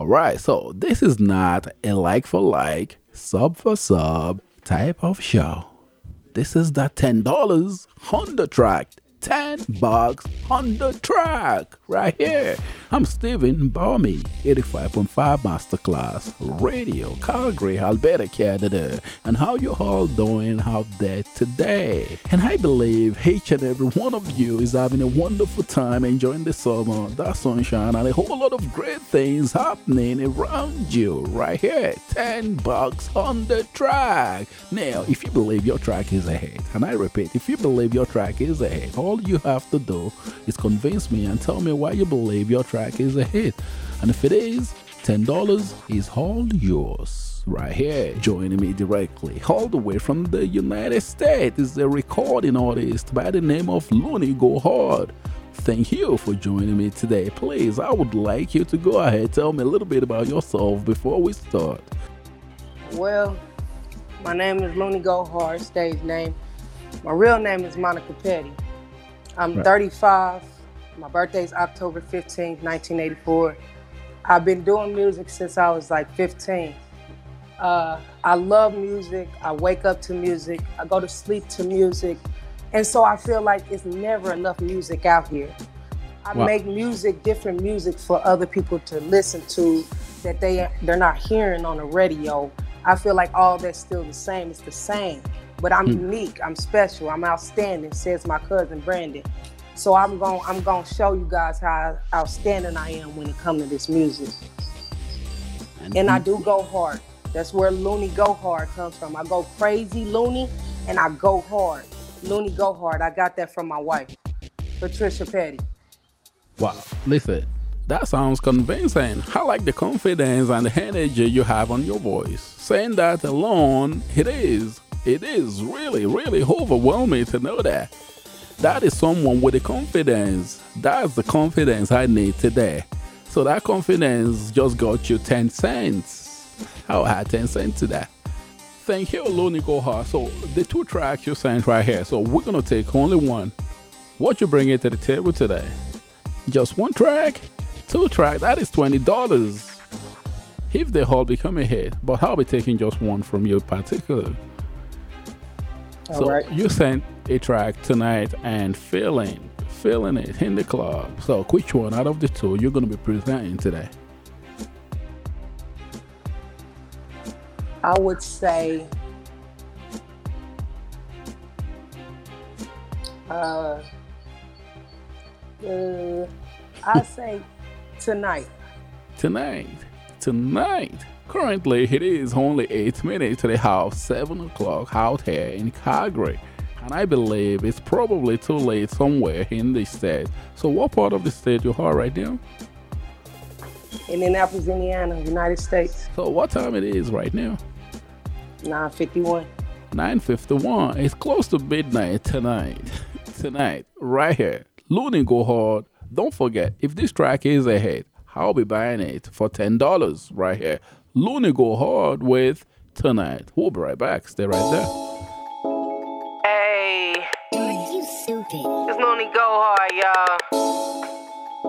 Alright, so this is not a like for like, sub for sub type of show. This is the $10 Honda track 10 bucks on the track right here. I'm Stephen Balmy, 85.5 Masterclass Radio, Calgary, Alberta, Canada. And how you all doing out there today? And I believe each and every one of you is having a wonderful time enjoying the summer, the sunshine, and a whole lot of great things happening around you right here. 10 bucks on the track. Now, if you believe your track is ahead, and I repeat, if you believe your track is ahead, all you have to do is convince me and tell me why you believe your track is a hit. And if it is, $10 is all yours. Right here, joining me directly, all the way from the United States, is a recording artist by the name of Looney Go Hard. Thank you for joining me today. Please, I would like you to go ahead tell me a little bit about yourself before we start. Well, my name is Looney Go Hard, stage name. My real name is Monica Petty. I'm Right. 35. My birthday's October 15th, 1984. I've been doing music since I was like 15. Uh, I love music. I wake up to music. I go to sleep to music. And so I feel like it's never enough music out here. I Wow. make music, different music for other people to listen to that they they're not hearing on the radio. I feel like all that's still the same. It's the same, but I'm hmm. unique. I'm special. I'm outstanding. Says my cousin Brandon. So I'm going. I'm going to show you guys how outstanding I am when it comes to this music. And I do go hard. That's where Looney Go Hard comes from. I go crazy Looney, and I go hard. Looney Go Hard. I got that from my wife, Patricia Petty. Wow, listen, that sounds convincing. I like the confidence and the energy you have on your voice. Saying that alone, it is, it is really, really overwhelming to know that. That is someone with the confidence. That's the confidence I need today. So that confidence just got you 10 cents. I'll add 10 cents to that. Thank you, Looney Go Hard. So the two tracks you sent right here. So we're gonna take only one. What you bring it to the table today? Just one track, two track. That is twenty dollars. If they all become a hit, but I'll be taking just one from you particular. All so right. you sent a track tonight and feeling, feeling it in the club. So which one out of the two you're gonna be presenting today? I would say uh, uh I say tonight. Tonight, tonight. Currently, it is only eight minutes to the house, seven o'clock out here in Calgary. And I believe it's probably too late somewhere in the state. So, what part of the state you are right now? Indianapolis, Indiana, United States. So, what time it is right now? 951. 9:51. It's close to midnight tonight. tonight, right here. Looney go hard. Don't forget, if this track is a hit, I'll be buying it for ten dollars right here. Looney go hard with tonight. We'll be right back. Stay right there. Hey, You stupid. it's Looney Go Hard, y'all.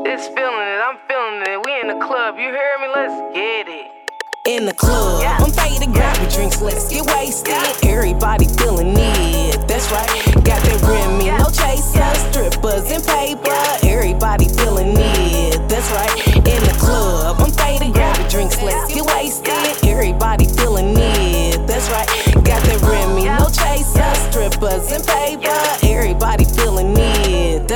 This feeling it, I'm feeling it. We in the club, you hear me? Let's get it. in the club. I'm paid to grab your drinks, let's get wasted. Everybody feeling it, that's right. Got that Remy, no chaser,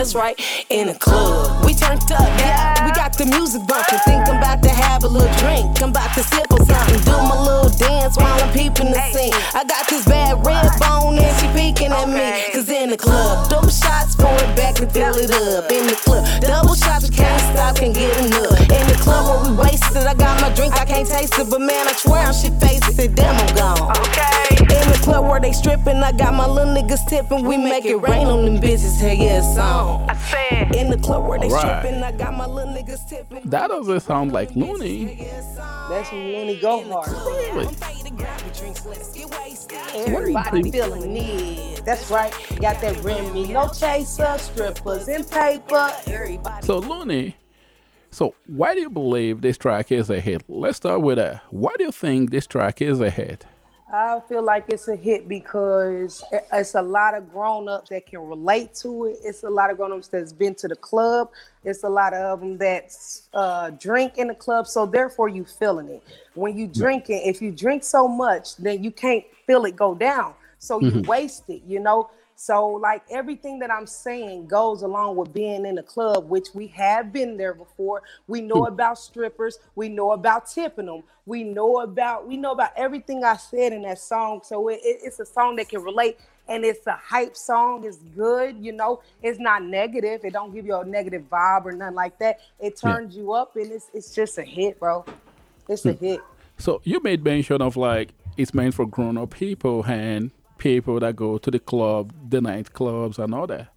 that's mm. right. In the club, we turned up, yeah. We got the music bumping. Think I'm about to have a little drink. I'm about to sip on something. Do my little dance while I'm peeping the scene. I got this bad red bone and she peeking at me. Cause in the club, double shots, pour it back and fill it up. In the club, double shots, we can't stop, can't get enough. In the club where we wasted, I got my drink, I can't taste it. But man, I swear on shit face it, damn, I'm gone. Okay. In the club where they stripping, I got my little niggas tipping. We make it rain on them bitches, hell yeah, it's on. I said, In the club where they Alright. stripping, I got my little niggas tipping. That doesn't sound like Looney. that's Looney Go Hard. Really? Everybody feeling it. That's right. Got that Remy, no chaser, strippers and paper. Everybody. So Looney, So, why do you believe this track is a hit? Let's start with that. Why do you think this track is a hit? I feel like it's a hit because it's a lot of grown-ups that can relate to it. It's a lot of grown-ups that's been to the club. It's a lot of them that uh, drink in the club. So therefore, you feeling it. When you drink it, if you drink so much, then you can't feel it go down. So you mm-hmm. waste it. You know. So, like everything that I'm saying goes along with being in a club, which we have been there before. We know hmm. about strippers. We know about tipping them. We know about we know about everything I said in that song. So it, it, it's a song that can relate, and it's a hype song. It's good, you know. It's not negative. It don't give you a negative vibe or nothing like that. It turns yeah. you up, and it's it's just a hit, bro. It's a hmm. hit. So you made mention of like it's meant for grown up people and people that go to the club, the nightclubs, and all that.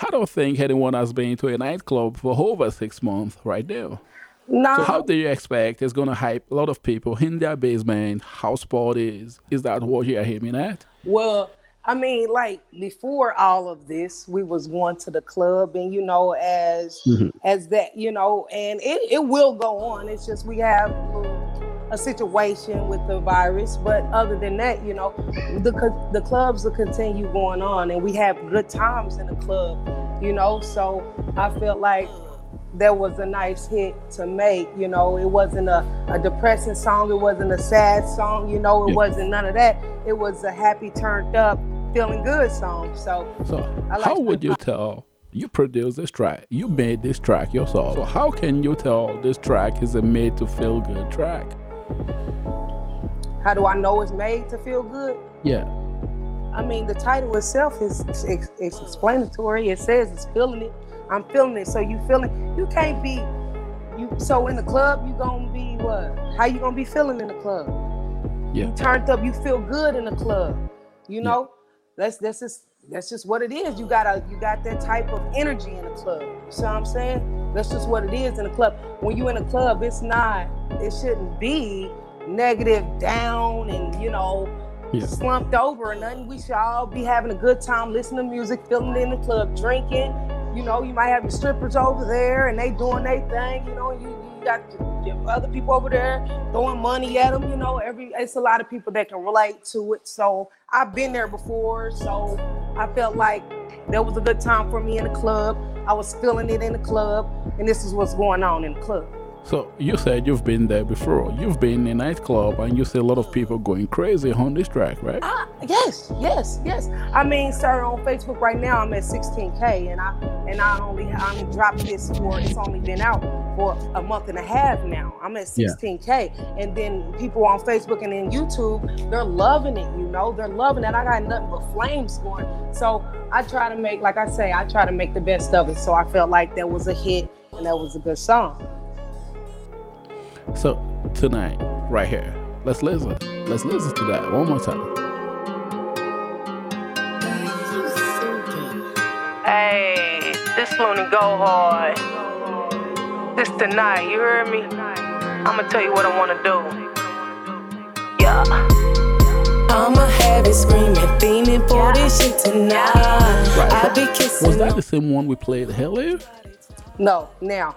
I don't think anyone has been to a nightclub for over six months right now. No. So how do you expect it's going to hype a lot of people in their basement, house parties? Is that what you're aiming at? Well, I mean, like before all of this, we was going to the club, and you know, as mm-hmm. as that, you know, and it, it will go on. It's just we have a situation with the virus. But other than that, you know, the the clubs will continue going on, and we have good times in the club. You know, so I felt like that was a nice hit to make. You know, it wasn't a, a depressing song. It wasn't a sad song. You know, it yeah. wasn't none of that. It was a happy, turned up, feeling good song. So, so like how would you tell? You produced this track. You made this track yourself. So how can you tell this track is a made to feel good track? How do I know it's made to feel good? Yeah. I mean, the title itself is it's, it's explanatory. It says it's feeling it. I'm feeling it. So you feeling? You can't be. You so in the club, you gonna be what? How you gonna be feeling in the club? Yeah. You turned up. You feel good in the club. You know. Yeah. That's that's just that's just what it is. You got a you got that type of energy in the club. You see what I'm saying? That's just what it is in the club. When you in a club, it's not. It shouldn't be negative, down, and you know, yeah. slumped over or nothing. We should all be having a good time, listening to music, feeling in the club, drinking. You know, you might have your strippers over there and they doing their thing. You know, you, you got other people over there throwing money at them. You know, every it's a lot of people that can relate to it. So I've been there before, so I felt like that was a good time for me in the club. I was feeling it in the club, and this is what's going on in the club. So you said you've been there before. You've been in a nightclub and you see a lot of people going crazy on this track, right? Uh, yes, yes, yes. I mean, sir, on Facebook right now I'm at 16k, and I and I only I only dropped this for it's only been out for a month and a half now. I'm at 16k, yeah. and then people on Facebook and in YouTube they're loving it. You know, they're loving it. I got nothing but flames going. So I try to make, like I say, I try to make the best of it. So I felt like that was a hit and that was a good song. So tonight, right here, let's listen. Let's listen to that one more time. Hey, this Looney go hard. This tonight, you heard me? I'ma tell you what I wanna do. Yeah. I'ma have it screaming, fiending for this shit tonight. Right. I be kissing. Was that the same one we played earlier? No, now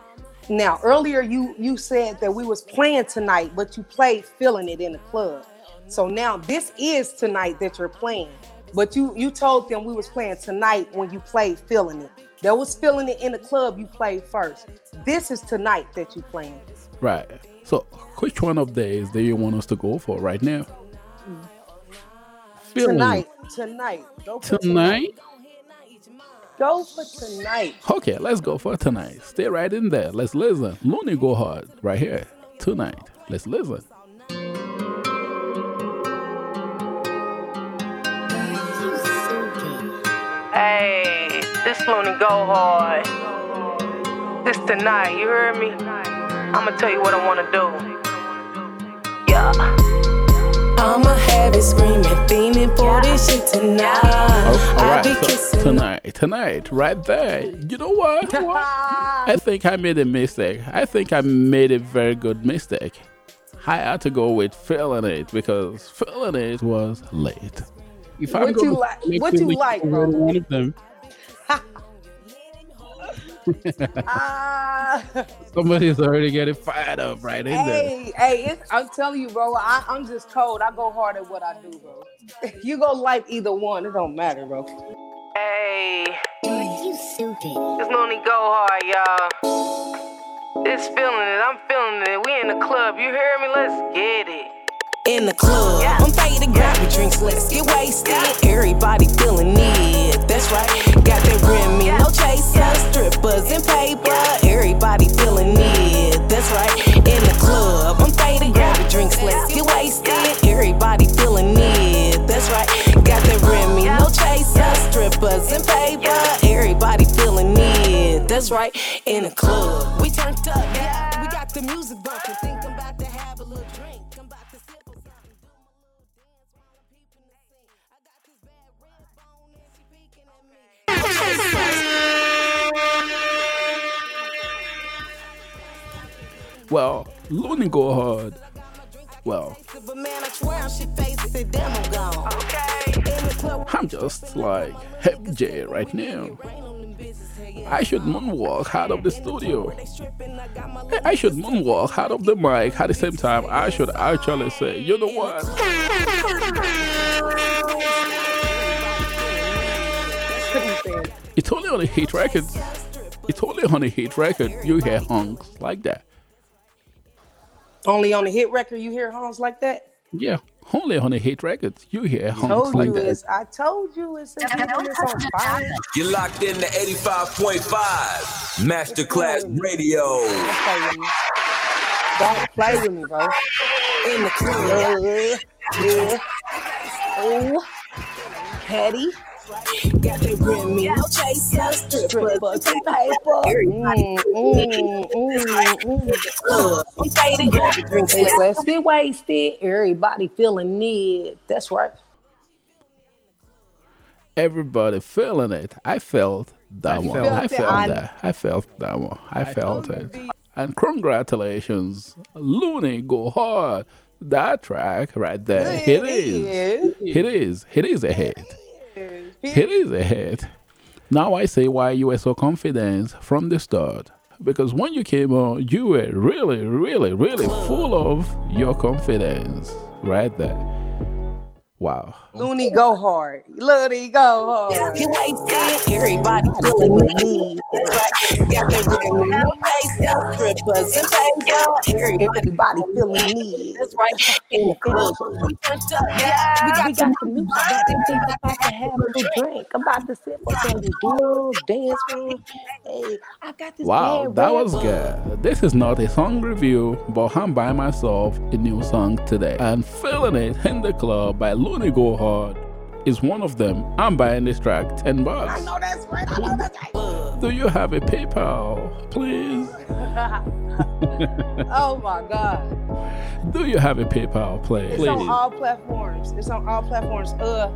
now, earlier you you said that we was playing tonight, but you played feeling it in the club. So now this is tonight that you're playing. But you you told them we was playing tonight when you played feeling it. That was feeling it in the club you played first. This is tonight that you playing. Right. So which one of these do you want us to go for right now? Mm. Feeling tonight. Tonight. Tonight? tonight? Go for tonight. Okay, let's go for tonight. Stay right in there. Let's listen. Looney go hard right here tonight. Let's listen. Hey, this Looney go hard. This tonight, you heard me? I'ma tell you what I wanna do. Yeah. I'ma have it screaming, fiending for this shit tonight. Oh, all right, so tonight, tonight, right there. You know what? I think I made a mistake. I think I made a very good mistake. I had to go with feeling it because feeling it was late. If what you like? What you like, bro? One of them. Ah. Somebody's already getting fired up right in there. Hey, hey, it's, I'm telling you, bro. I, I'm just told. I go hard at what I do, bro. you go like either one. It don't matter, bro. Hey, Dude, You stupid. it's Looney Go Hard, y'all. It's feeling it, I'm feeling it. We in the club, you hear me? Let's get it. In the club, I'm faded, grab your drinks, let's get wasted. Everybody feeling it, that's right. Got that Remy, no chaser, strippers and paper. Everybody feeling it, that's right. In the club, I'm faded, grab your drinks, let's get wasted. Everybody feeling it, that's right. Got that Remy, no chaser, strippers and paper. Everybody feeling it, that's right. In the club, we turned up, yeah. Well, Looney Go Hard. Well, I'm just like Hep J right now. I should moonwalk out of the studio. I should moonwalk out of the mic at the same time. I should actually say, you know what? It's only on a hit record. It's only on a hit record you hear honks like that. Only on the hit record you hear honks like that. Yeah, only on a hit record you hear honks like that. it's. I told you it's. It's, it's on fire. You're locked in to 85.5 Masterclass Radio. Don't play with me, bro. in the club. Yeah, yeah. Oh, petty. Got that Remy, no chaser, strippers and paper. Mm, mm, mm, mm. Club, I'm faded, grab your let's let's get wasted. Everybody feeling it. That's right. Everybody feeling it. I felt that one. felt I felt I- that. I felt that one. I felt it. And congratulations, Looney, go hard. That track right there. It is. It is. It is a hit. It is a hit. Now I say why you were so confident from the start. Because when you came on, you were really, really, really full of your confidence right there. Wow. Looney go hard. Looney go hard. get wasted. Everybody feeling me. Got that Remy, no chaser, strippers and paper. Everybody Everybody feeling me. That's right. In the club, we turned up, yeah. We got We got the music bumping, think I'm about to have a little drink. I'm about to sip on some dual dance room. Hey, I got this Wow, that was bone. good. This is not a song review, but I'm by myself a new song today. And Feeling It in the Club by Looney Go Hard is one of them. I'm buying this track 10 bucks. No, that's right. I know that's right. Do you have a PayPal, please? oh my God. Do you have a PayPal, please? It's on all platforms. It's on all platforms. Uh,